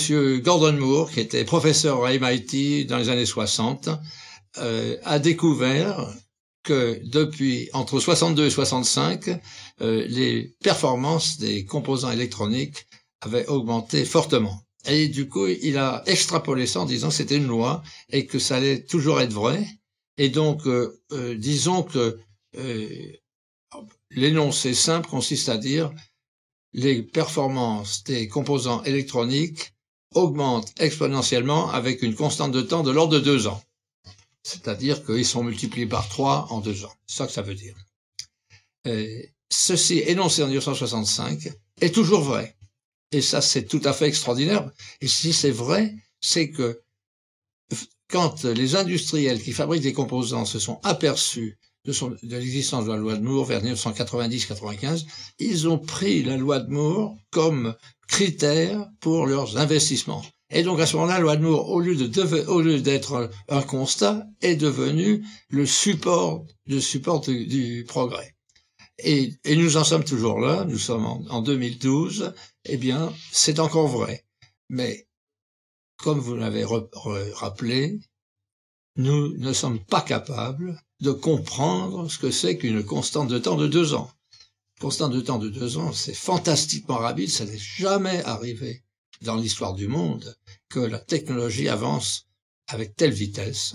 Monsieur Gordon Moore, qui était professeur à MIT dans les années 60, euh, a découvert que depuis entre 62 et 65, euh, les performances des composants électroniques avaient augmenté fortement. Et du coup, il a extrapolé ça en disant que c'était une loi et que ça allait toujours être vrai. Et donc, euh, euh, disons que l'énoncé simple consiste à dire les performances des composants électroniques augmentent exponentiellement avec une constante de temps de l'ordre de deux ans. C'est-à-dire qu'ils sont multipliés par trois en deux ans. C'est ça que ça veut dire. Et ceci énoncé en 1965 est toujours vrai. Et ça, c'est tout à fait extraordinaire. Et si c'est vrai, c'est que quand les industriels qui fabriquent des composants se sont aperçus de, l'existence de la loi de Moore vers 1990-95, ils ont pris la loi de Moore comme critère pour leurs investissements. Et donc à ce moment-là, la loi de Moore, au lieu de d'être un constat, est devenue le support, le support du, progrès. Et, et, nous en sommes toujours là. Nous sommes en, en 2012. Eh bien, c'est encore vrai. Mais comme vous l'avez rappelé, nous ne sommes pas capables de comprendre ce que c'est qu'une constante de temps de deux ans. Constante de temps de deux ans, c'est fantastiquement rapide, ça n'est jamais arrivé dans l'histoire du monde que la technologie avance avec telle vitesse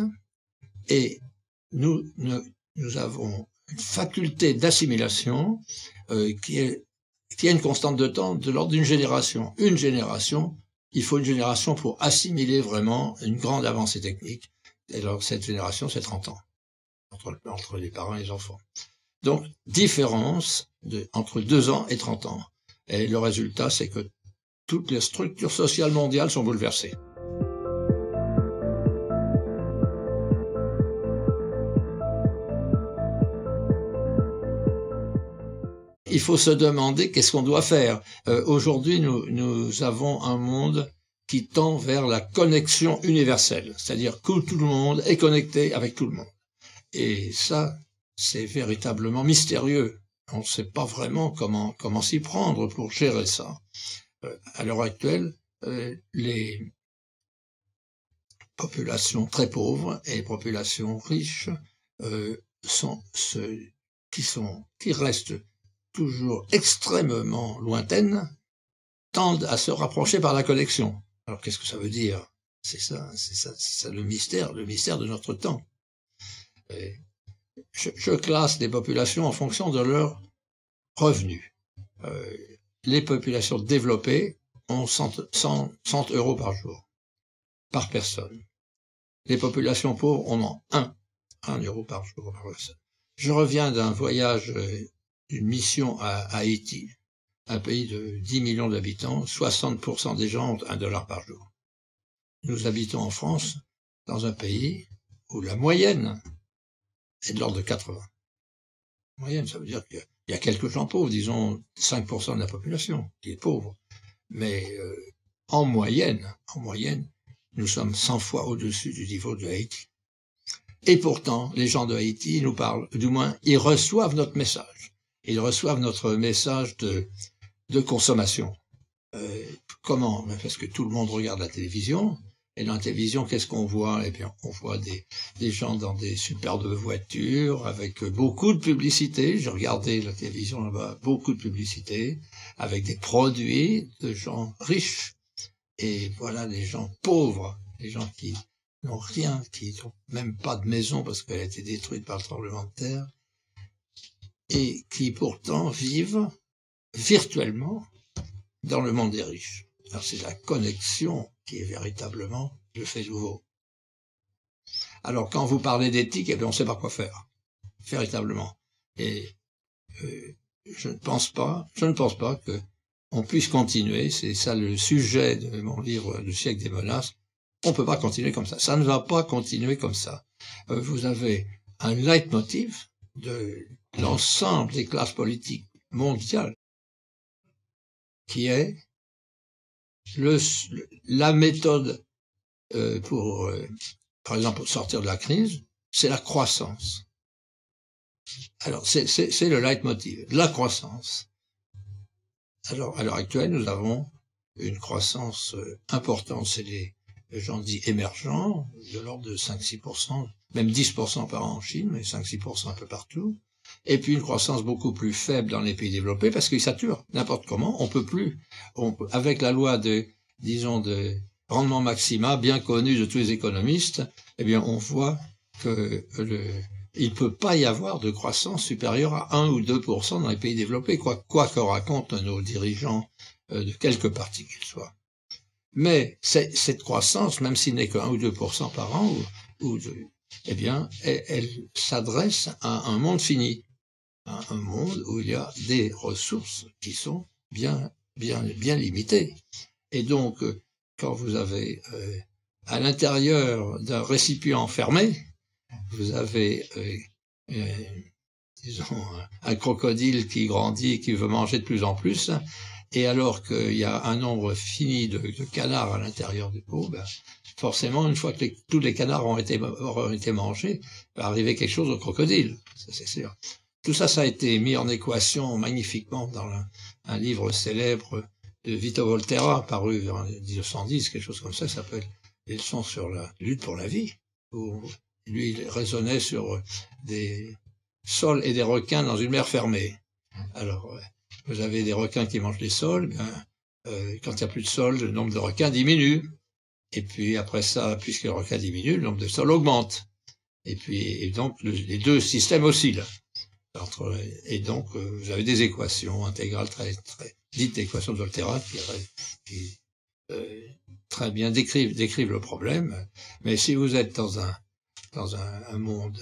et nous, nous, avons une faculté d'assimilation euh, qui, est, qui a une constante de temps de l'ordre d'une génération. Une génération, il faut une génération pour assimiler vraiment une grande avancée technique. Et alors cette génération, c'est 30 ans entre, les parents et les enfants. Donc, différence entre 2 ans et 30 ans. Et le résultat, c'est que toutes les structures sociales mondiales sont bouleversées. Il faut se demander qu'est-ce qu'on doit faire. Euh, aujourd'hui, nous avons un monde qui tend vers la connexion universelle, c'est-à-dire que tout le monde est connecté avec tout le monde. Et ça, c'est véritablement mystérieux. On ne sait pas vraiment comment, s'y prendre pour gérer ça. Euh, à l'heure actuelle, euh, les populations très pauvres et les populations riches euh, sont qui sont qui restent toujours extrêmement lointaines tendent à se rapprocher par la connexion. Alors qu'est-ce que ça veut dire? C'est ça, c'est ça, ça le mystère, le mystère de notre temps. Je, je, classe les populations en fonction de leurs revenus. Euh, les populations développées ont 100, 100, 100, euros par jour, par personne. Les populations pauvres en ont 1, 1 euro par jour. Je reviens d'un voyage, euh, d'une mission à, à Haïti, un pays de 10 millions d'habitants, 60% des gens ont 1 dollar par jour. Nous habitons en France, dans un pays où la moyenne est de l'ordre de 80. Moyenne, ça veut dire que il y a quelques gens pauvres, disons 5% de la population qui est pauvre. Mais euh, en moyenne, en moyenne, nous sommes 100 fois au-dessus du niveau de Haïti. Et pourtant, les gens de Haïti nous parlent, du moins, ils reçoivent notre message. Ils reçoivent notre message de, de consommation. Euh, comment? Parce que tout le monde regarde la télévision, et dans la télévision, qu'est-ce qu'on voit? Eh bien, on voit des, gens dans des superbes voitures, avec beaucoup de publicité. J'ai regardé la télévision là-bas, beaucoup de publicité, avec des produits de gens riches. Et voilà les gens pauvres, les gens qui n'ont rien, qui n'ont même pas de maison parce qu'elle a été détruite par le tremblement de terre, et qui pourtant vivent virtuellement dans le monde des riches. C'est la connexion qui est véritablement le fait nouveau. Alors quand vous parlez d'éthique, eh on ne sait pas quoi faire, véritablement. Et euh, je ne pense pas, je ne pense pas que on puisse continuer. C'est ça le sujet de mon livre Le siècle des menaces. On ne peut pas continuer comme ça. Ça ne va pas continuer comme ça. Euh, vous avez un leitmotiv de l'ensemble des classes politiques mondiales qui est le, la méthode euh, pour, euh, par exemple, pour sortir de la crise, c'est la croissance. Alors, c'est le leitmotiv, la croissance. Alors, à l'heure actuelle, nous avons une croissance importante, c'est les j'en dis émergents, de l'ordre de 5-6%, même 10% par an en Chine, mais 5-6% un peu partout. Et puis une croissance beaucoup plus faible dans les pays développés parce qu'ils saturent n'importe comment. On peut plus, avec la loi de, disons, de rendement maxima, bien connu de tous les économistes, eh bien, on voit que le, il peut pas y avoir de croissance supérieure à 1 ou 2% dans les pays développés, quoi, quoi que racontent nos dirigeants euh, de quelque partie qu'ils soient. Mais cette croissance, même s'il n'est que 1 ou 2% par an, ou, ou eh bien, elle, s'adresse à un monde fini, à un monde où il y a des ressources qui sont bien, bien, bien limitées. Et donc, quand vous avez euh, à l'intérieur d'un récipient fermé, vous avez, euh, euh, disons, un crocodile qui grandit, qui veut manger de plus en plus, et alors qu'il y a un nombre fini de, canards à l'intérieur du pot, ben, forcément, une fois que tous les canards ont été, auront été mangés, va arriver quelque chose au crocodile, ça c'est sûr. Tout ça, ça a été mis en équation magnifiquement dans un livre célèbre de Vito Volterra, paru en 1910, quelque chose comme ça, ça s'appelle Les leçons sur la lutte pour la vie, où lui, il raisonnait sur des sols et des requins dans une mer fermée. Alors, vous avez des requins qui mangent des sols, ben, euh, quand il n'y a plus de sol, le nombre de requins diminue. Et puis après ça, puisque le requin diminue, le nombre de sols augmente. Et puis, et donc, les deux systèmes oscillent. Et donc, euh, vous avez des équations intégrales très, très dites équations de Volterra qui, qui euh, très bien décrivent, décrivent le problème. Mais si vous êtes dans un, dans un, un monde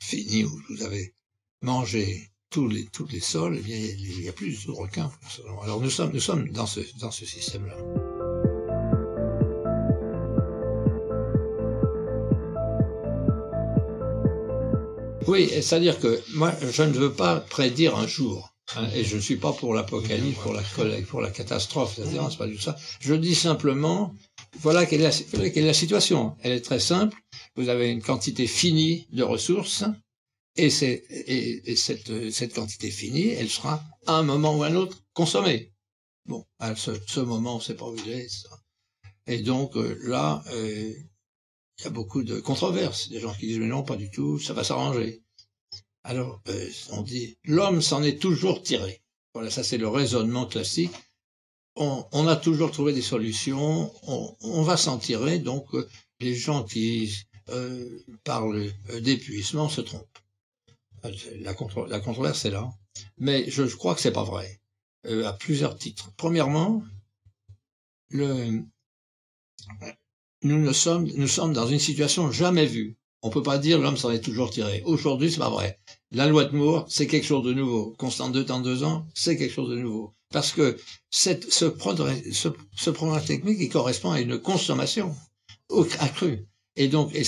fini où vous avez mangé tous les, tous les sols, il n'y a plus de requins. Alors nous sommes, nous sommes dans ce, dans ce système-là. Oui, c'est-à-dire que moi, je ne veux pas prédire un jour, hein, et je ne suis pas pour l'apocalypse, pour la, pour la catastrophe, c'est-à-dire, c'est pas du tout ça. Je dis simplement, voilà quelle est la situation. Elle est très simple. Vous avez une quantité finie de ressources, et, et, et cette, cette, quantité finie, elle sera à un moment ou à un autre consommée. Bon, à ce, ce moment, on ne sait pas où il. Ça. Et donc euh, là, euh, il y a beaucoup de controverses. Des gens qui disent mais non, pas du tout, ça va s'arranger. Alors, euh, on dit l'homme s'en est toujours tiré. Voilà, ça c'est le raisonnement classique. On, on, a toujours trouvé des solutions, on, on va s'en tirer. Donc, les gens qui parlent d'épuisement se trompent. La, contre la controverse est là. Mais je, crois que c'est pas vrai. Euh, à plusieurs titres. Premièrement, nous, ne sommes, nous sommes dans une situation jamais vue. On peut pas dire l'homme s'en est toujours tiré. Aujourd'hui, c'est pas vrai. La loi de Moore, c'est quelque chose de nouveau. Constante de temps deux ans, c'est quelque chose de nouveau. Parce que ce, programme technique, il correspond à une consommation accrue. Et donc, et,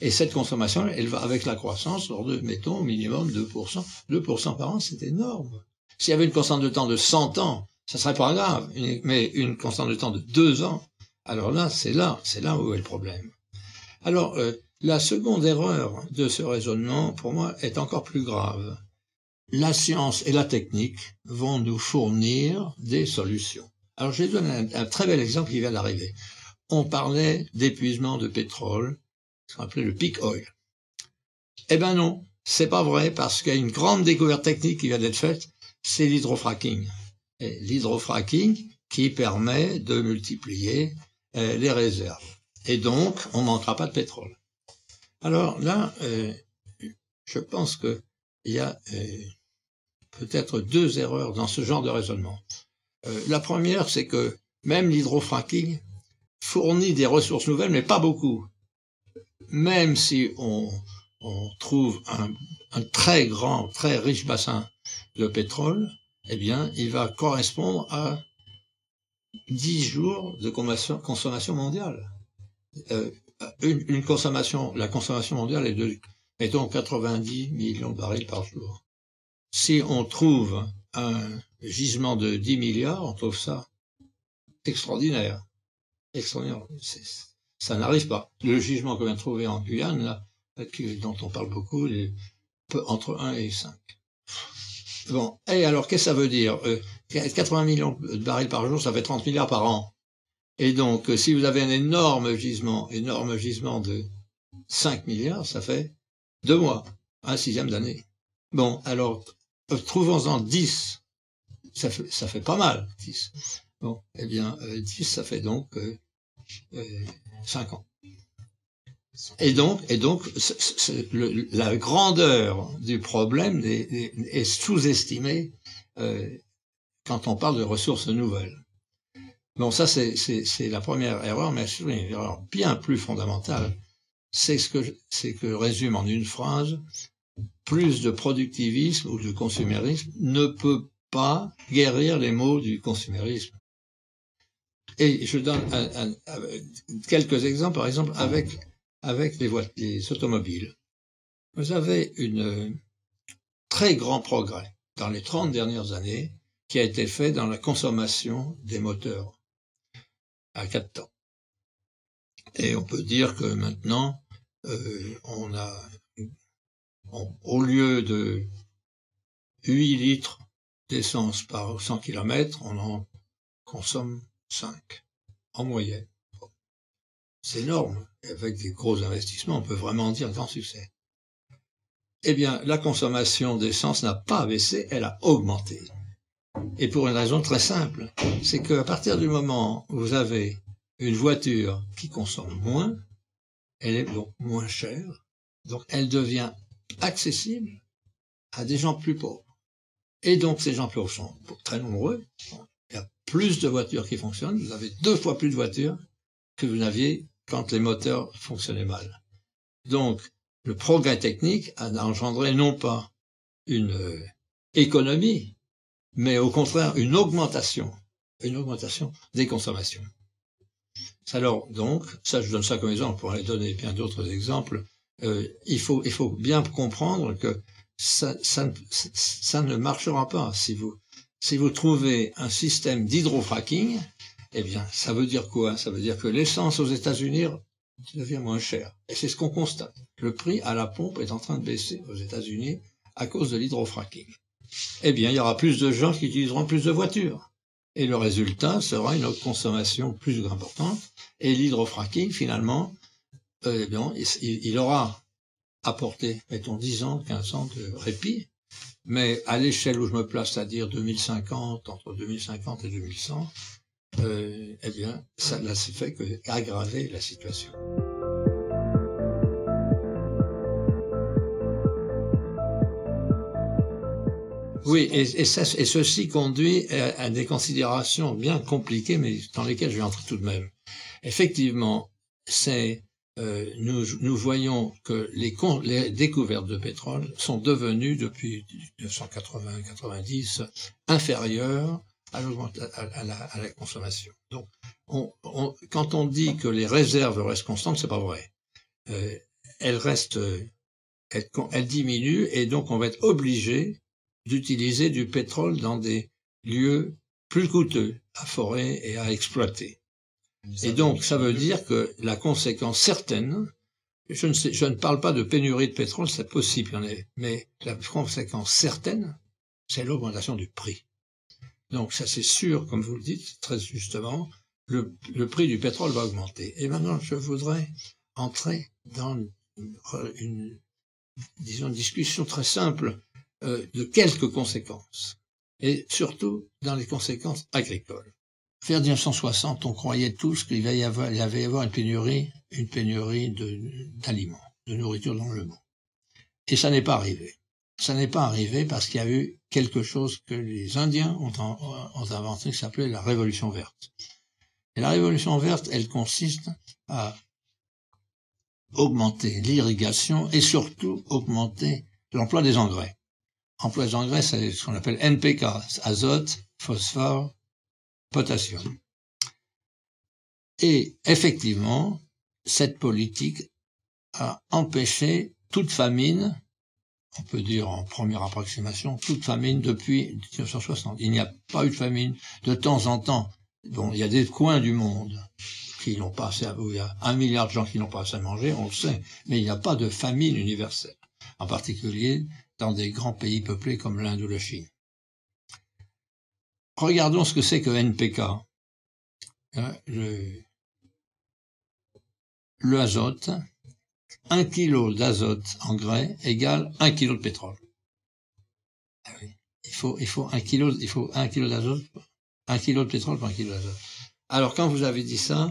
et, cette consommation, elle va avec la croissance, de, mettons, au minimum 2%. 2% par an, c'est énorme. S'il y avait une constante de temps de 100 ans, ça serait pas grave. Mais une constante de temps de 2 ans, alors là, c'est là, c'est là où est le problème. Alors, euh, la seconde erreur de ce raisonnement, pour moi, est encore plus grave. La science et la technique vont nous fournir des solutions. Alors, je vais donner un très bel exemple qui vient d'arriver on parlait d'épuisement de pétrole, qu'on appelait le peak oil. Eh ben non, c'est pas vrai parce qu'il y a une grande découverte technique qui vient d'être faite, c'est l'hydrofracking. L'hydrofracking qui permet de multiplier euh, les réserves. Et donc, on manquera pas de pétrole. Alors là, euh, je pense qu'il y a euh, peut-être deux erreurs dans ce genre de raisonnement. La première, c'est que même l'hydrofracking fournit des ressources nouvelles, mais pas beaucoup. Même si on, on trouve un, un, très grand, très riche bassin de pétrole, eh bien, il va correspondre à 10 jours de consommation mondiale. Euh, une, une, consommation, la consommation mondiale est de, mettons, 90 millions de barils par jour. Si on trouve un gisement de 10 milliards, on trouve ça extraordinaire extraordinaire. Ça n'arrive pas. Le jugement qu'on vient de trouver en Guyane, là, dont on parle beaucoup, est entre 1 et 5. Bon, et alors qu'est-ce que ça veut dire 80 millions de barils par jour, ça fait 30 milliards par an. Et donc, si vous avez un énorme gisement, énorme gisement de 5 milliards, ça fait deux mois, un sixième d'année. Bon, alors, trouvons-en 10. Ça fait, ça fait pas mal, 10. Bon, eh bien, 10, ça fait donc euh, 5 ans. Et donc, et donc la grandeur du problème est, est, sous-estimée euh, quand on parle de ressources nouvelles. Bon, ça c'est la première erreur, mais une erreur bien plus fondamentale. C'est ce que c'est que résume en une phrase plus de productivisme ou de consumérisme ne peut pas guérir les maux du consumérisme. Et je donne quelques exemples, par exemple avec avec les, les automobiles. Vous avez une très grand progrès dans les 30 dernières années qui a été fait dans la consommation des moteurs à quatre temps. Et on peut dire que maintenant, euh, on a, au lieu de 8 litres d'essence par 100 km, on en consomme 5 en moyenne. C'est énorme. Avec des gros investissements, on peut vraiment dire grand succès. Eh bien, la consommation d'essence n'a pas baissé, elle a augmenté. Et pour une raison très simple, c'est qu'à partir du moment où vous avez une voiture qui consomme moins, elle est donc moins chère, donc elle devient accessible à des gens plus pauvres. Et donc ces gens plus pauvres sont très nombreux. Il y a plus de voitures qui fonctionnent, vous avez deux fois plus de voitures que vous n'aviez quand les moteurs fonctionnaient mal. Donc, le progrès technique a engendré non pas une euh, économie, mais au contraire une augmentation, une augmentation des consommations. Alors donc, ça je donne ça comme exemple, pour aller donner bien d'autres exemples, euh, il, faut, il faut bien comprendre que ça, ne marchera pas si vous, si vous trouvez un système d'hydrofracking eh bien, ça veut dire quoi? Ça veut dire que l'essence aux États-Unis devient moins chère. Et c'est ce qu'on constate. Le prix à la pompe est en train de baisser aux États-Unis à cause de l'hydrofracking. Eh bien, il y aura plus de gens qui utiliseront plus de voitures. Et le résultat sera une consommation plus importante. Et l'hydrofracking, finalement, euh, eh bien, il, aura apporté, mettons, 10 ans, 15 ans de répit. Mais à l'échelle où je me place, c'est-à-dire 2050, entre 2050 et 2100, euh, eh bien, ça n'a fait que aggraver la situation. Oui, et, ceci conduit à, des considérations bien compliquées, mais dans lesquelles je vais entrer tout de même. Effectivement, c'est euh, nous, nous, voyons que les, les, découvertes de pétrole sont devenues depuis 1980-90 inférieures à, la, consommation. Donc, quand on dit que les réserves restent constantes, c'est pas vrai. Euh, elles restent, elles, diminuent et donc on va être obligé d'utiliser du pétrole dans des lieux plus coûteux à forer et à exploiter. Et donc, ça veut dire que la conséquence certaine, je ne, sais, je ne parle pas de pénurie de pétrole, c'est possible, y en mais la conséquence certaine, c'est l'augmentation du prix. Donc ça c'est sûr, comme vous le dites très justement, le, prix du pétrole va augmenter. Et maintenant, je voudrais entrer dans une, disons, discussion très simple euh, de quelques conséquences, et surtout dans les conséquences agricoles. Vers 1960, on croyait tous qu'il y, avoir, avait y avoir une pénurie, une pénurie d'aliments, de, de nourriture dans le monde. Et ça n'est pas arrivé. Ça n'est pas arrivé parce qu'il y a eu quelque chose que les Indiens ont, ont inventé qui s'appelait la révolution verte. Et la révolution verte, elle consiste à augmenter l'irrigation et surtout augmenter l'emploi des engrais. Emploi des engrais, c'est ce qu'on appelle NPK, azote, phosphore, Et effectivement, cette politique a empêché toute famine on peut dire en première approximation, toute famine depuis 1960. Il n'y a pas eu de famine. De temps en temps, bon, il y a des coins du monde qui n'ont pas assez, où il y a un milliard de gens qui n'ont pas assez à manger, on le sait, mais il n'y a pas de famine universelle, en particulier dans des grands pays peuplés comme l'Inde ou la Chine. Regardons ce que c'est que NPK. Hein, le, azote, un kilo d'azote engrais égale un kilo de pétrole. Ah il faut, il faut un kilo, il faut un kilo d'azote, un kilo de pétrole pour un kilo d'azote. Alors quand vous avez dit ça,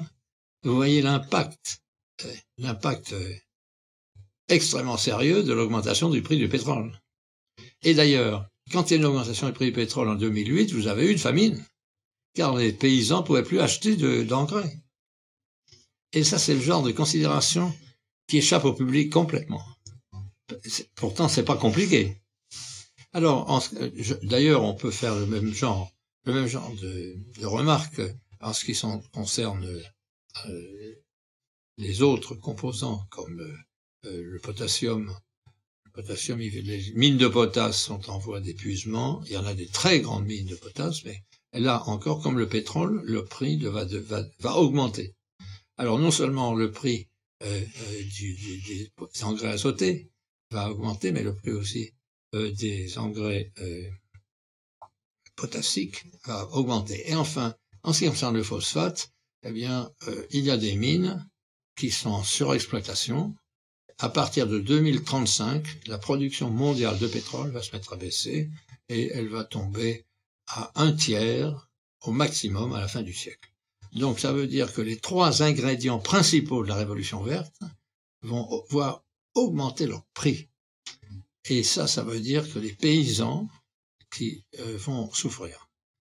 vous voyez l'impact, euh, l'impact euh, extrêmement sérieux de l'augmentation du prix du pétrole. Et d'ailleurs, quand il y a une augmentation du prix du pétrole en 2008, vous avez eu une famine, car les paysans pouvaient plus acheter d'engrais. Et ça, c'est le genre de considération qui échappe au public complètement. Pourtant, c'est pas compliqué. Alors, d'ailleurs, on peut faire le même genre, le même genre de, remarques en ce qui concerne euh, les autres composants comme euh, le potassium. Potassium, les mines de potasse sont en voie d'épuisement. Il y en a des très grandes mines de potasse, mais là encore, comme le pétrole, le prix va, augmenter. Alors non seulement le prix du, des engrais azotés va augmenter, mais le prix aussi des engrais potassiques va augmenter. Et enfin, en ce qui concerne le phosphate, eh bien, euh, il y a des mines qui sont en surexploitation. À partir de 2035, la production mondiale de pétrole va se mettre à baisser et elle va tomber à un tiers au maximum à la fin du siècle. Donc ça veut dire que les trois ingrédients principaux de la révolution verte vont voir augmenter leur prix. Et ça, ça veut dire que les paysans qui euh, vont souffrir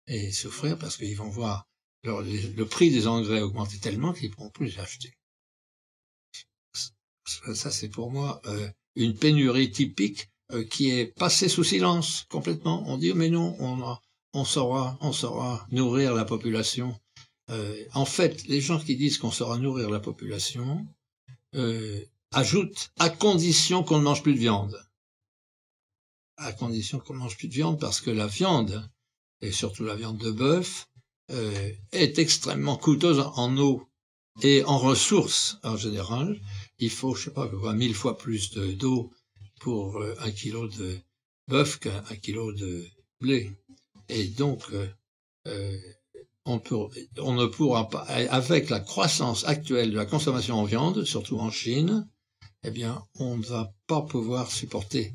et souffrir parce qu'ils vont voir le prix des engrais augmenter tellement qu'ils ne pourront plus les acheter. Ça, c'est pour moi euh, une pénurie typique euh, qui est passée sous silence complètement. On dit mais non, on, on saura, on saura nourrir la population. Euh, en fait, les gens qui disent qu'on saura nourrir la population ajoutent à condition qu'on ne mange plus de viande. À condition qu'on ne mange plus de viande parce que la viande et surtout la viande de bœuf, euh, est extrêmement coûteuse en eau et en ressources en général. Il faut, je sais pas, mille fois plus d'eau pour euh, un kilo de bœuf qu'un kilo de blé. Et donc, euh, peut, on ne pourra pas, avec la croissance actuelle de la consommation en viande, surtout en Chine, eh bien, on ne va pas pouvoir supporter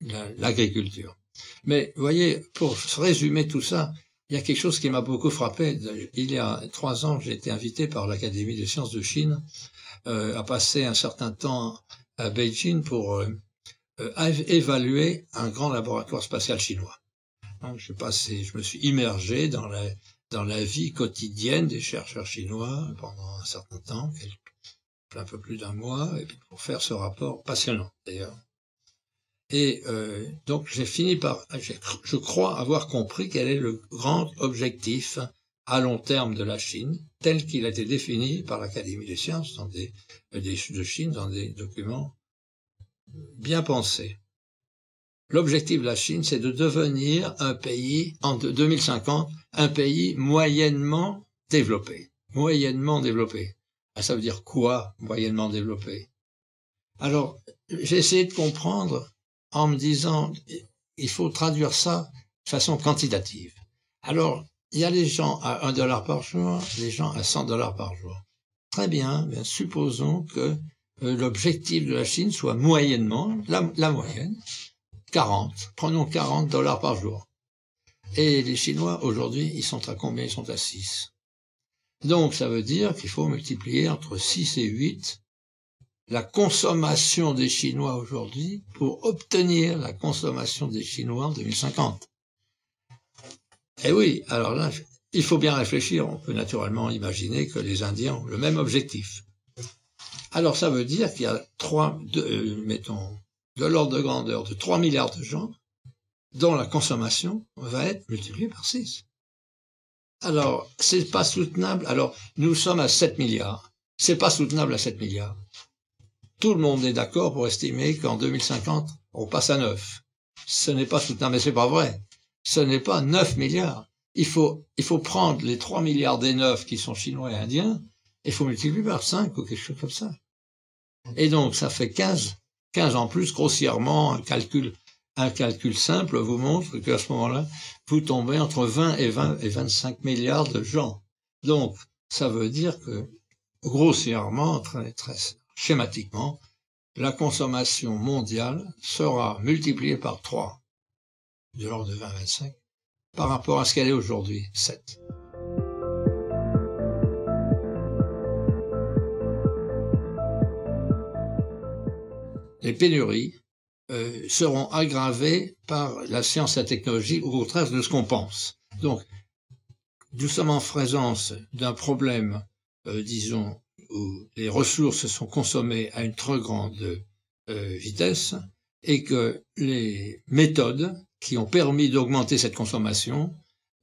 l'agriculture. Mais vous voyez, pour résumer tout ça, il y a quelque chose qui m'a beaucoup frappé. Il y a trois ans, j'ai été invité par l'Académie des sciences de Chine euh, à passer un certain temps à Beijing pour euh, euh, évaluer un grand laboratoire spatial chinois. Je, passé, je me suis immergé dans la, dans la vie quotidienne des chercheurs chinois pendant un certain temps, un peu plus d'un mois, pour faire ce rapport passionnant d'ailleurs. Et donc j'ai fini par, je crois avoir compris quel est le grand objectif à long terme de la Chine, tel qu'il a été défini par l'Académie des sciences de Chine dans des documents bien pensés. L'objectif de la Chine, c'est de devenir un pays, en 2050, un pays moyennement développé. Moyennement développé. Ah, ça veut dire quoi, moyennement développé? Alors, j'ai essayé de comprendre en me disant, il faut traduire ça de façon quantitative. Alors, il y a les gens à 1 dollar par jour, les gens à 100 dollars par jour. Très bien, bien supposons que euh, l'objectif de la Chine soit moyennement, la, la moyenne, 40. Prenons 40 dollars par jour. Et les Chinois, aujourd'hui, ils sont à combien? Ils sont à 6. Donc, ça veut dire qu'il faut multiplier entre 6 et 8 la consommation des Chinois aujourd'hui pour obtenir la consommation des Chinois en 2050. Eh oui, alors là, il faut bien réfléchir. On peut naturellement imaginer que les Indiens ont le même objectif. Alors ça veut dire qu'il y a trois, euh, mettons, de l'ordre de grandeur de 3 milliards de gens dont la consommation va être multipliée par 6. Alors, c'est pas soutenable. Alors, nous sommes à 7 milliards. C'est pas soutenable à 7 milliards. Tout le monde est d'accord pour estimer qu'en 2050, on passe à 9. Ce n'est pas soutenable, mais c'est pas vrai. Ce n'est pas 9 milliards. Il faut, il faut prendre les 3 milliards des 9 qui sont chinois et indiens, et il faut multiplier par 5 ou quelque chose comme ça. Et donc, ça fait 15, 15 en plus, grossièrement, un calcul un calcul simple vous montre qu'à ce moment-là, vous tombez entre 20 et 20 et 25 milliards de gens. Donc, ça veut dire que, grossièrement, très, très schématiquement, la consommation mondiale sera multipliée par 3, de l'ordre de 20-25, par rapport à ce qu'elle est aujourd'hui, 7. Les pénuries euh, seront aggravées par la science et la technologie, au contraire de ce qu'on pense. Donc, nous sommes en présence d'un problème, euh, disons, où les ressources sont consommées à une trop grande euh, vitesse et que les méthodes qui ont permis d'augmenter cette consommation,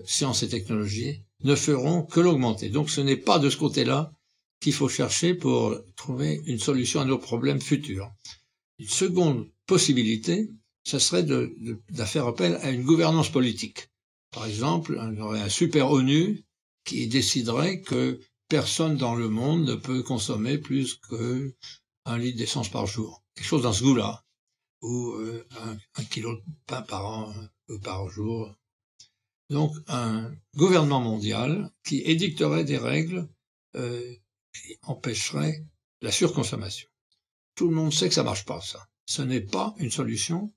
science et technologie, ne feront que l'augmenter. Donc ce n'est pas de ce côté-là qu'il faut chercher pour trouver une solution à nos problèmes futurs. Une seconde possibilité, ce serait de, de, faire appel à une gouvernance politique. Par exemple, y aurait un super ONU qui déciderait que personne dans le monde ne peut consommer plus que un litre d'essence par jour. Quelque chose dans ce goût-là. Ou euh, un, kilo de pain par an, euh, par jour. Donc un gouvernement mondial qui édicterait des règles euh, qui empêcheraient la surconsommation. Tout le monde sait que ça marche pas, ça. Ce n'est pas une solution.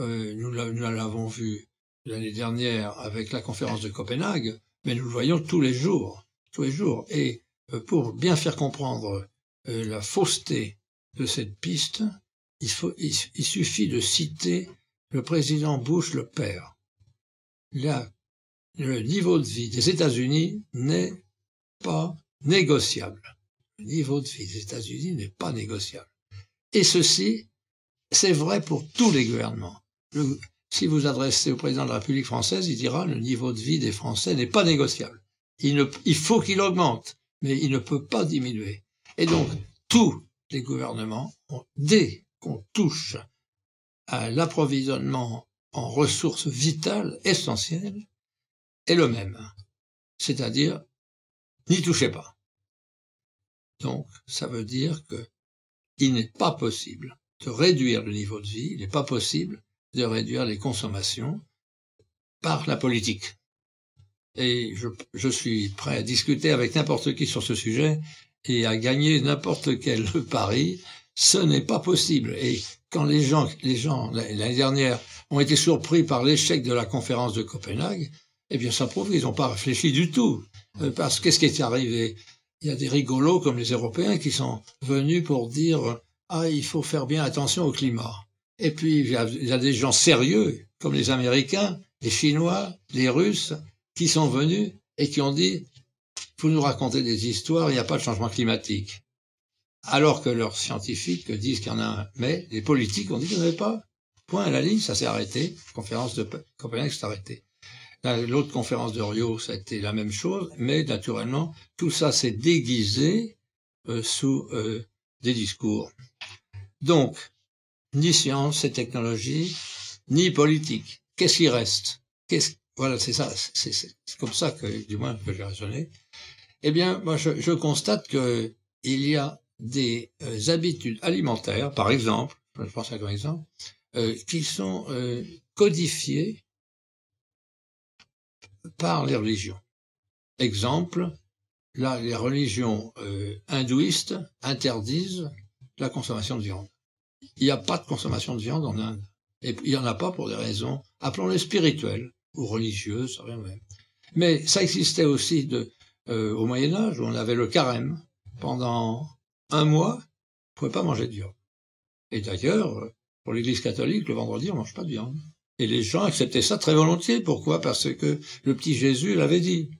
Euh, nous l'avons vu l'année dernière avec la conférence de Copenhague, mais nous le voyons tous les jours tous les jours. Et euh, pour bien faire comprendre euh, la fausseté de cette piste, il, faut, il, suffit de citer le président Bush le père. Le niveau de vie des États-Unis n'est pas négociable. Le niveau de vie des États-Unis n'est pas négociable. Et ceci, c'est vrai pour tous les gouvernements. si vous adressez au président de la République française, il dira le niveau de vie des Français n'est pas négociable. Il, faut qu'il augmente, mais il ne peut pas diminuer. Et donc, tous les gouvernements, dès qu'on touche à l'approvisionnement en ressources vitales essentielles, est le même. C'est-à-dire, n'y touchez pas. Donc, ça veut dire que il n'est pas possible de réduire le niveau de vie, il n'est pas possible de réduire les consommations par la politique et je, je, suis prêt à discuter avec n'importe qui sur ce sujet et à gagner n'importe quel pari. Ce n'est pas possible. Et quand les gens, les gens l'année dernière ont été surpris par l'échec de la conférence de Copenhague, eh bien ça prouve qu'ils n'ont pas réfléchi du tout. Euh, parce qu'est-ce qui est arrivé? Il y a des rigolos comme les Européens qui sont venus pour dire ah il faut faire bien attention au climat. Et puis il y a, il y a des gens sérieux comme les Américains, les Chinois, les Russes qui sont venus et qui ont dit vous nous racontez des histoires, il n'y a pas de changement climatique. Alors que leurs scientifiques disent qu'il y en a un. Mais les politiques ont dit qu'il n'y en avait pas. Point à la ligne, ça s'est arrêté. conférence de Copenhague s'est arrêtée. L'autre conférence de Rio, ça a été la même chose, mais naturellement, tout ça s'est déguisé euh, sous euh, des discours. Donc, ni science et technologie, ni politique. Qu'est-ce qui reste? Qu'est-ce voilà, c'est ça, c'est comme ça que, du moins, que j'ai raisonné. Eh bien, moi, je, je constate que il y a des euh, habitudes alimentaires, par exemple, je pense à comme exemple, euh, qui sont euh, codifiées par les religions. Exemple, là, les religions hindouistes interdisent la consommation de viande. Il n'y a pas de consommation de viande en Inde. Et il n'y en a pas pour des raisons, appelons-les spirituelles ou religieuse, rien même. Mais ça existait aussi de, euh, au Moyen Âge, où on avait le carême. Pendant un mois, on ne pouvait pas manger de viande. Et d'ailleurs, pour l'Église catholique, le vendredi, on mange pas de viande. Et les gens acceptaient ça très volontiers. Pourquoi? Parce que le petit Jésus l'avait dit.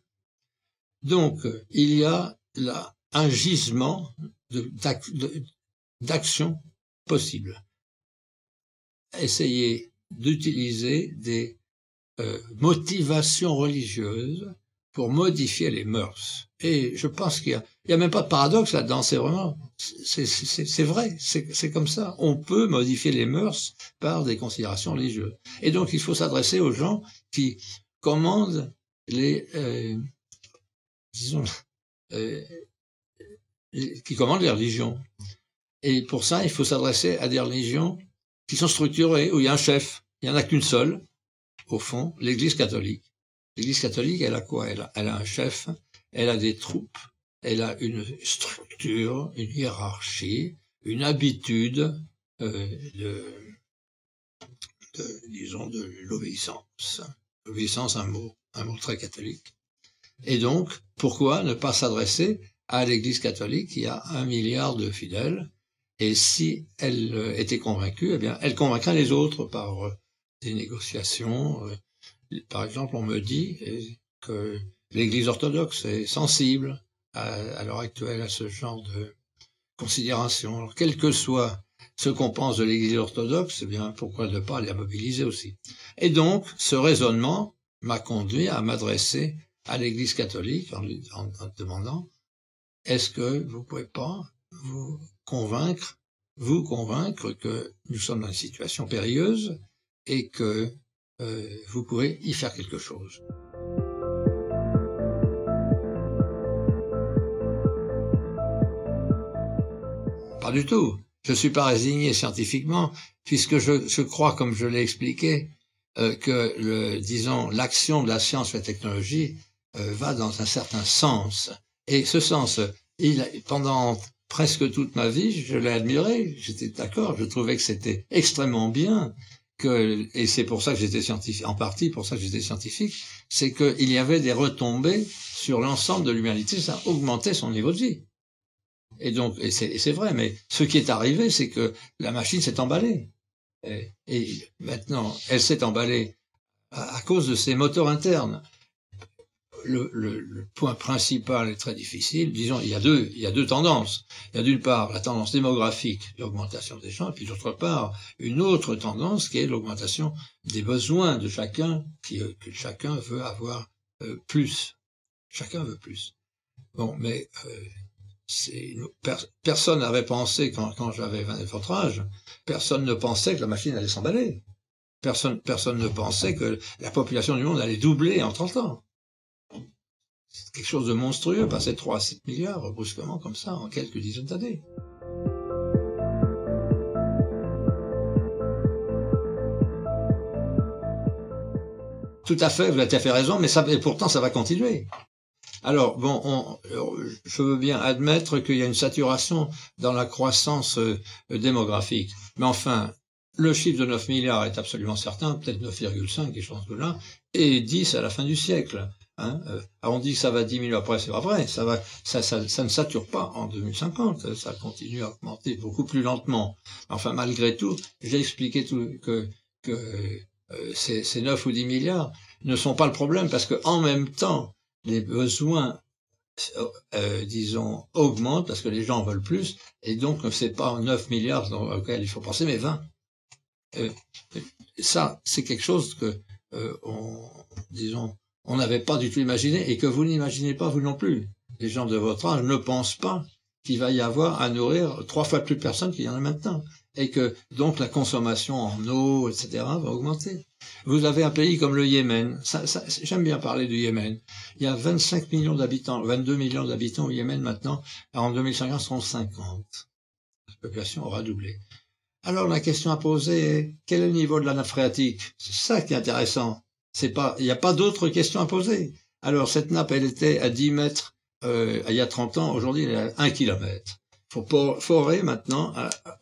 Donc, il y a là un gisement d'action possible. Essayez d'utiliser des euh, motivation religieuse pour modifier les mœurs. Et je pense qu'il y a, a même pas de paradoxe là-dedans, c'est vraiment, c'est vrai, c'est comme ça. On peut modifier les mœurs par des considérations religieuses. Et donc il faut s'adresser aux gens qui commandent les, euh, disons, euh, qui commandent les religions. Et pour ça, il faut s'adresser à des religions qui sont structurées, où il y a un chef, Il n'y en a qu'une seule, au fond, l'Église catholique. L'Église catholique, elle a quoi? Elle a, un chef, elle a des troupes, elle a une structure, une hiérarchie, une habitude euh, de, disons, de l'obéissance. L'obéissance, un mot, un mot très catholique. Et donc, pourquoi ne pas s'adresser à l'Église catholique qui a un milliard de fidèles? Et si elle euh, était convaincue, eh bien, elle convaincrait les autres par euh, des négociations. Par exemple, on me dit que l'Église orthodoxe est sensible à, l'heure actuelle à ce genre de considération. Alors, quel que soit ce qu'on pense de l'Église orthodoxe, eh bien, pourquoi ne pas la mobiliser aussi? Et donc, ce raisonnement m'a conduit à m'adresser à l'Église catholique en, lui, demandant est-ce que vous pouvez pas vous convaincre, vous convaincre que nous sommes dans une situation périlleuse et que vous pouvez y faire quelque chose. Pas du tout. Je ne suis pas résigné scientifiquement, puisque je, je crois, comme je l'ai expliqué, euh, que, le, disons, l'action de la science et la technologie euh, va dans un certain sens. Et ce sens, il, pendant presque toute ma vie, je l'ai admiré, j'étais d'accord, je trouvais que c'était extrêmement bien, et c'est pour ça que j'étais scientifique, en partie pour ça que j'étais scientifique, c'est qu'il y avait des retombées sur l'ensemble de l'humanité, ça augmentait son niveau de vie. Et donc, et c'est vrai, mais ce qui est arrivé, c'est que la machine s'est emballée. Et, maintenant, elle s'est emballée à, cause de ses moteurs internes le, le, le, point principal est très difficile. Disons, il y a deux, il y a deux tendances. Il y a d'une part la tendance démographique, l'augmentation des gens, et puis d'autre part une autre tendance qui est l'augmentation des besoins de chacun, qui, euh, que chacun veut avoir euh, plus. Chacun veut plus. Bon, mais euh, per, personne n'avait pensé quand, quand j'avais 20 votre âge, personne ne pensait que la machine allait s'emballer. Personne, personne ne pensait que la population du monde allait doubler en 30 ans c'est quelque chose de monstrueux, passer de 3 à 7 milliards brusquement comme ça en quelques dizaines d'années. Tout à fait, vous avez fait raison, mais ça, pourtant ça va continuer. Alors, bon, on, je veux bien admettre qu'il y a une saturation dans la croissance euh, démographique. Mais enfin, le chiffre de 9 milliards est absolument certain, peut-être 9,5, quelque chose de là, et 10 à la fin du siècle. Hein, euh, on dit que ça va diminuer après, c'est pas vrai. Ça va, ça, ça, ça, ne sature pas en 2050. Ça continue à augmenter beaucoup plus lentement. Enfin, malgré tout, j'ai expliqué tout, que, que euh, ces, ces 9 ou 10 milliards ne sont pas le problème parce que en même temps, les besoins, euh, disons, augmentent parce que les gens veulent plus. Et donc, c'est pas 9 milliards auxquels il faut penser, mais 20. Euh, ça, c'est quelque chose que, on, disons, on n'avait pas du tout imaginé et que vous n'imaginez pas vous non plus. Les gens de votre âge ne pensent pas qu'il va y avoir à nourrir trois fois plus de personnes qu'il y en a maintenant et que donc la consommation en eau, etc., va augmenter. Vous avez un pays comme le Yémen. J'aime bien parler du Yémen. Il y a 25 millions d'habitants, 22 millions d'habitants au Yémen maintenant. En 2050, seront 50. La population aura doublé. Alors la question à poser est quel est le niveau de la nappe phréatique? C'est ça qui est intéressant. C'est pas, il n'y a pas d'autres questions à poser. Alors cette nappe, elle était à 10 mètres euh, il y a 30 ans. Aujourd'hui, elle est à 1 kilomètre. Faut forer maintenant.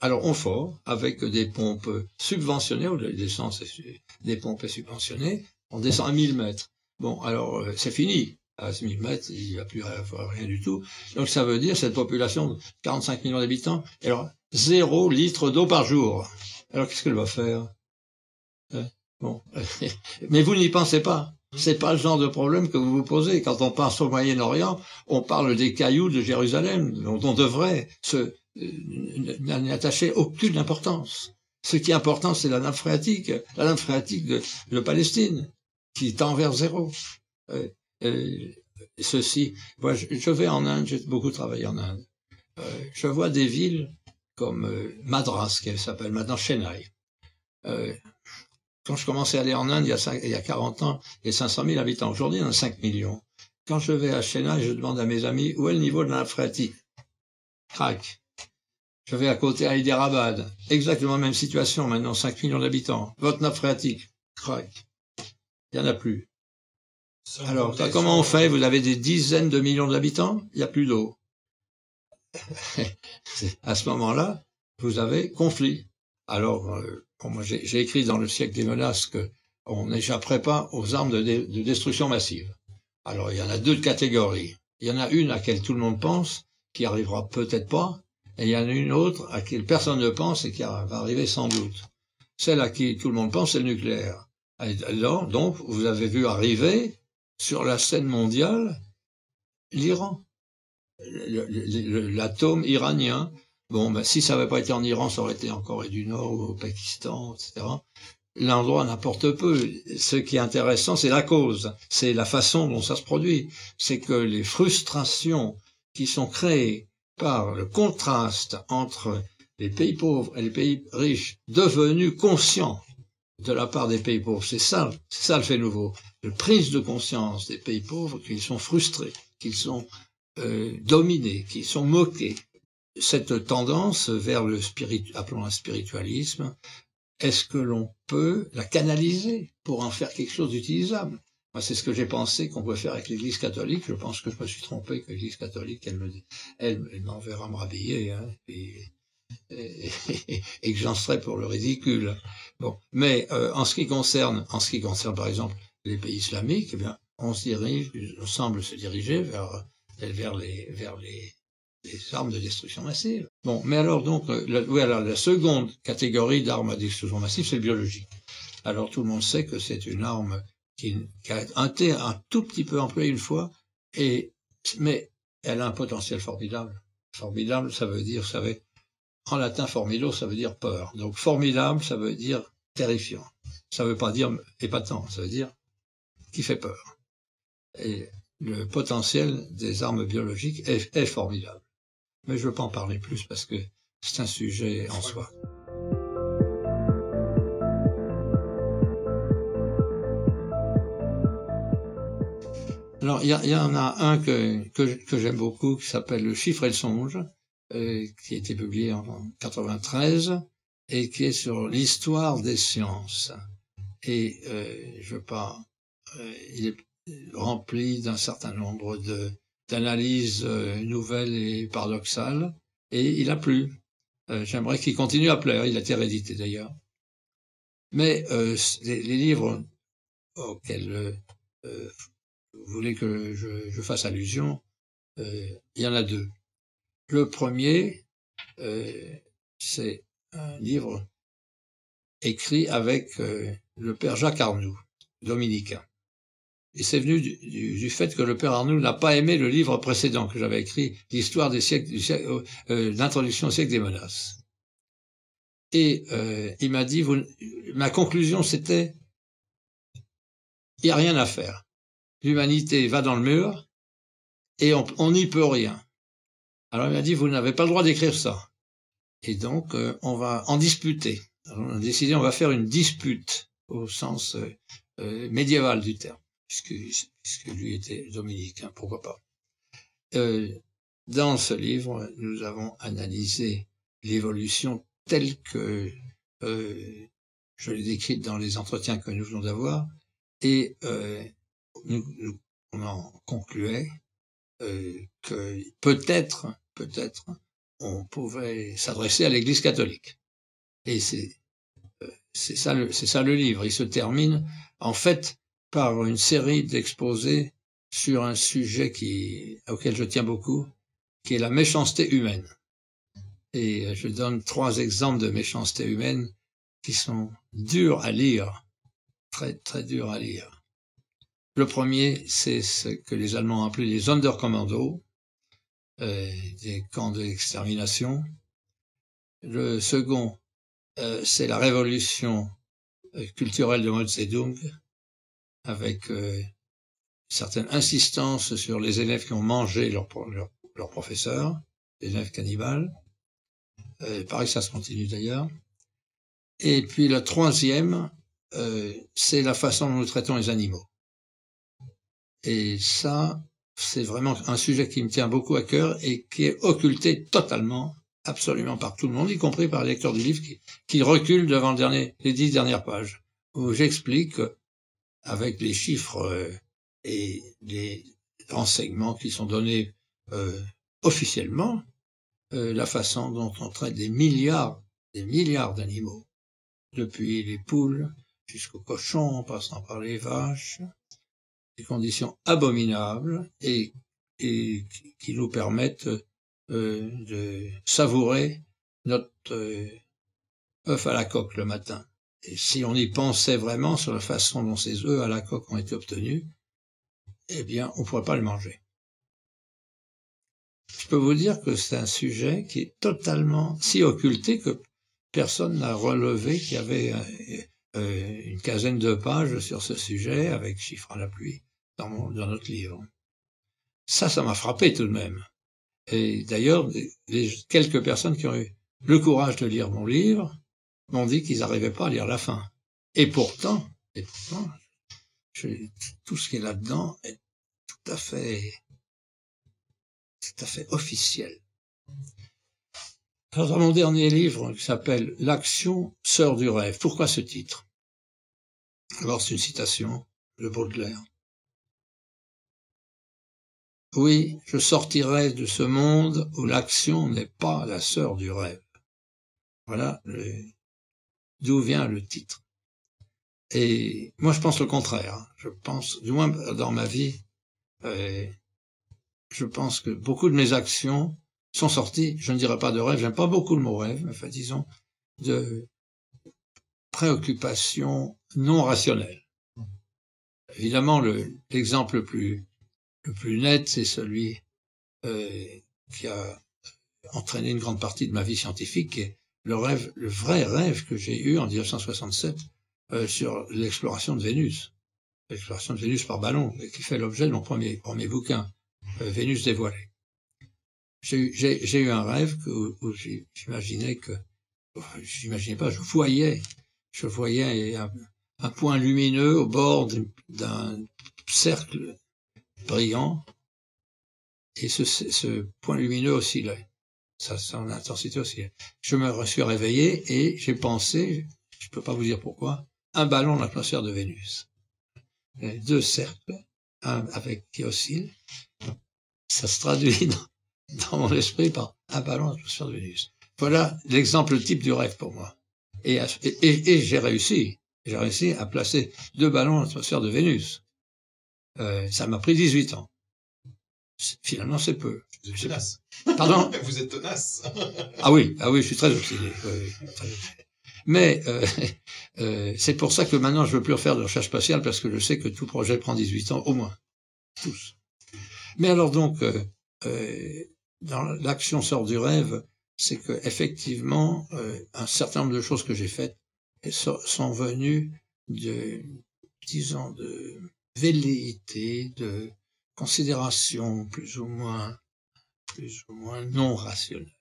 Alors on fore avec des pompes subventionnées, ou des pompes subventionnées. On descend à 1000 mètres. Bon, alors euh, c'est fini. À 1000 mètres, il n'y a plus rien du tout. Donc ça veut dire cette population de 45 millions d'habitants, alors zéro litre d'eau par jour. Alors qu'est-ce qu'elle va faire? Hein? Bon. Mais vous n'y pensez pas. C'est pas le genre de problème que vous vous posez. Quand on pense au Moyen-Orient, on parle des cailloux de Jérusalem, dont on devrait se, n'y attacher aucune importance. Ce qui est important, c'est la nappe phréatique, la nappe phréatique de, Palestine, qui tend vers zéro. Euh, euh, ceci, moi, je, vais en Inde, j'ai beaucoup travaillé en Inde. Euh, je vois des villes comme euh, Madras, qui s'appelle maintenant Chennai. Quand je commençais à aller en Inde, il y a, il y a 40 ans, il y a 500 000 habitants. Aujourd'hui, il y en a 5 millions. Quand je vais à Chennai, je demande à mes amis où est le niveau de la phréatique. Crac. Je vais à côté à Hyderabad. Exactement la même situation, maintenant 5 millions d'habitants. Votre nappe phréatique, crac. Il n'y en a plus. Alors, comment on fait? Vous avez des dizaines de millions d'habitants, il n'y a plus d'eau. à ce moment-là, vous avez conflit. Alors, euh, j'ai écrit dans le siècle des menaces que on n'échapperait pas aux armes de, de, destruction massive. Alors, il y en a deux catégories. Il y en a une à laquelle tout le monde pense, qui arrivera peut-être pas, et il y en a une autre à laquelle personne ne pense et qui va arriver sans doute. Celle à qui tout le monde pense, c'est le nucléaire. Alors, donc, vous avez vu arriver sur la scène mondiale l'Iran, l'atome iranien. Bon, ben, si ça n'avait pas été en Iran, ça aurait été en Corée du Nord ou au Pakistan, etc. L'endroit n'importe peu. Ce qui est intéressant, c'est la cause, c'est la façon dont ça se produit. C'est que les frustrations qui sont créées par le contraste entre les pays pauvres et les pays riches devenus conscients de la part des pays pauvres. C'est ça, ça le fait nouveau. Le prise de conscience des pays pauvres qu'ils sont frustrés, qu'ils sont euh, dominés, qu'ils sont moqués. Cette tendance vers le spirit, appelons un spiritualisme, est-ce que l'on peut la canaliser pour en faire quelque chose d'utilisable? Moi, c'est ce que j'ai pensé qu'on pouvait faire avec l'Église catholique. Je pense que je me suis trompé que l'Église catholique, elle me, elle, m'enverra me rhabiller. Hein, et, et, que j'en serais pour le ridicule. Bon, mais euh, en ce qui concerne, en ce qui concerne par exemple les pays islamiques, eh bien, on se dirige, on semble se diriger vers vers les vers les, les armes de destruction massive. Bon, mais alors donc, euh, la, la seconde catégorie d'armes à destruction massive, c'est le biologique. Alors tout le monde sait que c'est une arme qui, a été un tout petit peu employée une fois, et mais elle a un potentiel formidable. Formidable, ça veut dire, vous savez, en latin, formido, ça veut dire peur. Donc formidable, ça veut dire terrifiant. Ça veut pas dire épatant, ça veut dire qui fait peur. Et le potentiel des armes biologiques est, formidable. Mais je ne veux pas en parler plus parce que c'est un sujet en soi. Alors, il y, en a un que, que j'aime beaucoup qui s'appelle Le chiffre et le songe, euh, qui a été publié en 93 et qui est sur l'histoire des sciences. Et euh, je veux pas, euh, il est rempli d'un certain nombre de d'analyses euh, nouvelles et paradoxales, et il a plu. Euh, j'aimerais qu'il continue à plaire. Il a été réédité d'ailleurs. Mais les, les, livres auxquels vous voulez que je, fasse allusion, il y en a deux. Le premier, euh, c'est un livre écrit avec euh, le père Jacques Arnoux, dominicain. Et c'est venu du, fait que le père Arnoux n'a pas aimé le livre précédent que j'avais écrit, l'histoire des siècles, du siècle, euh, l'introduction au siècle des menaces. Et il m'a dit, vous, ma conclusion c'était, il n'y a rien à faire. L'humanité va dans le mur et on n'y peut rien. Alors il m'a dit, vous n'avez pas le droit d'écrire ça. Et donc, euh, on va en disputer. On a décidé, on va faire une dispute au sens euh, euh, médiéval du terme, puisque, puisque lui était dominicain, pourquoi pas. dans ce livre, nous avons analysé l'évolution telle que je l'ai décrite dans les entretiens que nous venons d'avoir, et nous, on en concluait que peut-être peut-être, on pouvait s'adresser à l'Église catholique. Et c'est euh, c'est ça, ça le livre. Il se termine en fait par une série d'exposés sur un sujet auquel je tiens beaucoup, qui est la méchanceté humaine. Et je donne trois exemples de méchanceté humaine qui sont durs à lire, très très durs à lire. Le premier, c'est ce que les Allemands ont appelé les Sonderkommando, euh, des camps d'extermination. Le second, euh, c'est la révolution euh, culturelle de Mao avec certaines insistances sur les élèves qui ont mangé leur, leur, leur professeur, les élèves cannibales. Euh, pareil, ça se continue d'ailleurs. Et puis le troisième, euh, c'est la façon dont nous traitons les animaux. Et ça, c'est vraiment un sujet qui me tient beaucoup à cœur et qui est occulté totalement absolument par tout le monde, y compris par les lecteurs du livre qui, qui recule devant les dix dernières pages, où j'explique avec les chiffres euh, et les renseignements qui sont donnés euh, officiellement, euh, la façon dont on traite des milliards, des milliards d'animaux, depuis les poules jusqu'aux cochons, en passant par les vaches, des conditions abominables et, qui nous permettent de savourer notre œuf à la coque le matin. Et si on y pensait vraiment sur la façon dont ces œufs à la coque ont été obtenus, eh bien, on ne pourrait pas le manger. Je peux vous dire que c'est un sujet qui est totalement si occulté que personne n'a relevé qu'il y avait euh, une quinzaine de pages sur ce sujet avec chiffres à la pluie dans, dans notre livre. Ça, ça m'a frappé tout de même. Et d'ailleurs, les quelques personnes qui ont eu le courage de lire mon livre m'ont dit qu'ils n'arrivaient pas à lire la fin. Et pourtant, tout ce qui est là-dedans est tout à fait, tout à fait officiel. Alors, dans mon dernier livre, qui s'appelle L'action sœur du rêve. Pourquoi ce titre? Alors, c'est une citation de Baudelaire. Oui, je sortirai de ce monde où l'action n'est pas la sœur du rêve. Voilà d'où vient le titre. Et moi, je pense le contraire. Hein. Je pense, du moins dans ma vie, euh, je pense que beaucoup de mes actions sont sorties, je ne dirais pas de rêve, j'aime pas beaucoup le mot rêve, mais enfin, disons, de préoccupations non rationnelles. Évidemment, l'exemple le plus le plus net, c'est celui euh, qui a entraîné une grande partie de ma vie scientifique, qui est le rêve, le vrai rêve que j'ai eu en 1967 euh, sur l'exploration de Vénus, l'exploration de Vénus par ballon, qui fait l'objet de mon premier, premier bouquin, euh, Vénus dévoilée. J'ai eu un rêve où, j'imaginais que, j'imaginais pas, je voyais, je voyais un, un point lumineux au bord d'un cercle brillant, et ce, ce point lumineux oscillait. Ça, son intensité oscillait. Je me suis réveillé et j'ai pensé, je peux pas vous dire pourquoi, un ballon dans l'atmosphère de Vénus. Deux cercles, un avec qui oscille. Ça se traduit dans, mon esprit par un ballon dans l'atmosphère de Vénus. Voilà l'exemple type du rêve pour moi. Et j'ai réussi. J'ai réussi à placer deux ballons dans l'atmosphère de Vénus. Euh, ça m'a pris 18 ans. Finalement, c'est peu. Vous êtes tenace. Pardon? Vous êtes tenace. ah oui, ah oui, je suis très obsédé. Mais euh, euh, c'est pour ça que maintenant, je veux plus refaire de recherche spatiale parce que je sais que tout projet prend 18 ans, au moins. Tous. Mais alors donc, euh, euh dans l'action sort du rêve, c'est que effectivement, euh, un certain nombre de choses que j'ai faites sont venues de, disons, de velléité, de considération plus ou moins, plus ou moins non rationnelle.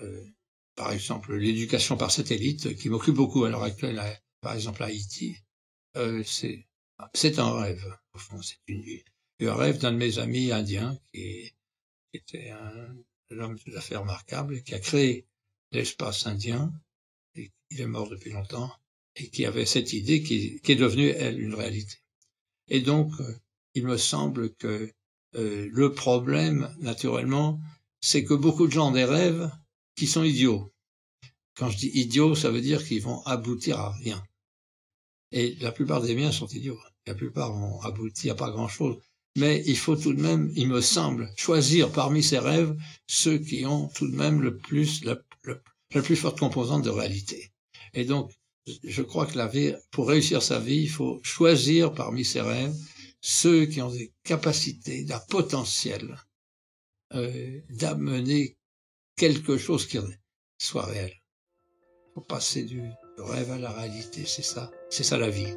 Euh, par exemple, l'éducation par satellite, qui m'occupe beaucoup à l'heure actuelle, par exemple à Haïti, euh, c'est un rêve. Au fond, c'est une, un rêve d'un de mes amis indiens qui, était un, homme tout à fait remarquable qui a créé l'espace indien. Il est mort depuis longtemps et qui avait cette idée qui, qui est devenue elle une réalité. Et donc, euh, il me semble que euh, le problème, naturellement, c'est que beaucoup de gens ont des rêves qui sont idiots. Quand je dis idiots, ça veut dire qu'ils vont aboutir à rien. Et la plupart des miens sont idiots. La plupart vont aboutir à pas grand-chose. Mais il faut tout de même, il me semble, choisir parmi ces rêves ceux qui ont tout de même le plus, la, la plus forte composante de réalité. Et donc, je crois que la vie, pour réussir sa vie, il faut choisir parmi ses rêves ceux qui ont des capacités, d'un potentiel euh, d'amener quelque chose qui soit réel. Faut passer du rêve à la réalité, c'est ça, c'est ça la vie.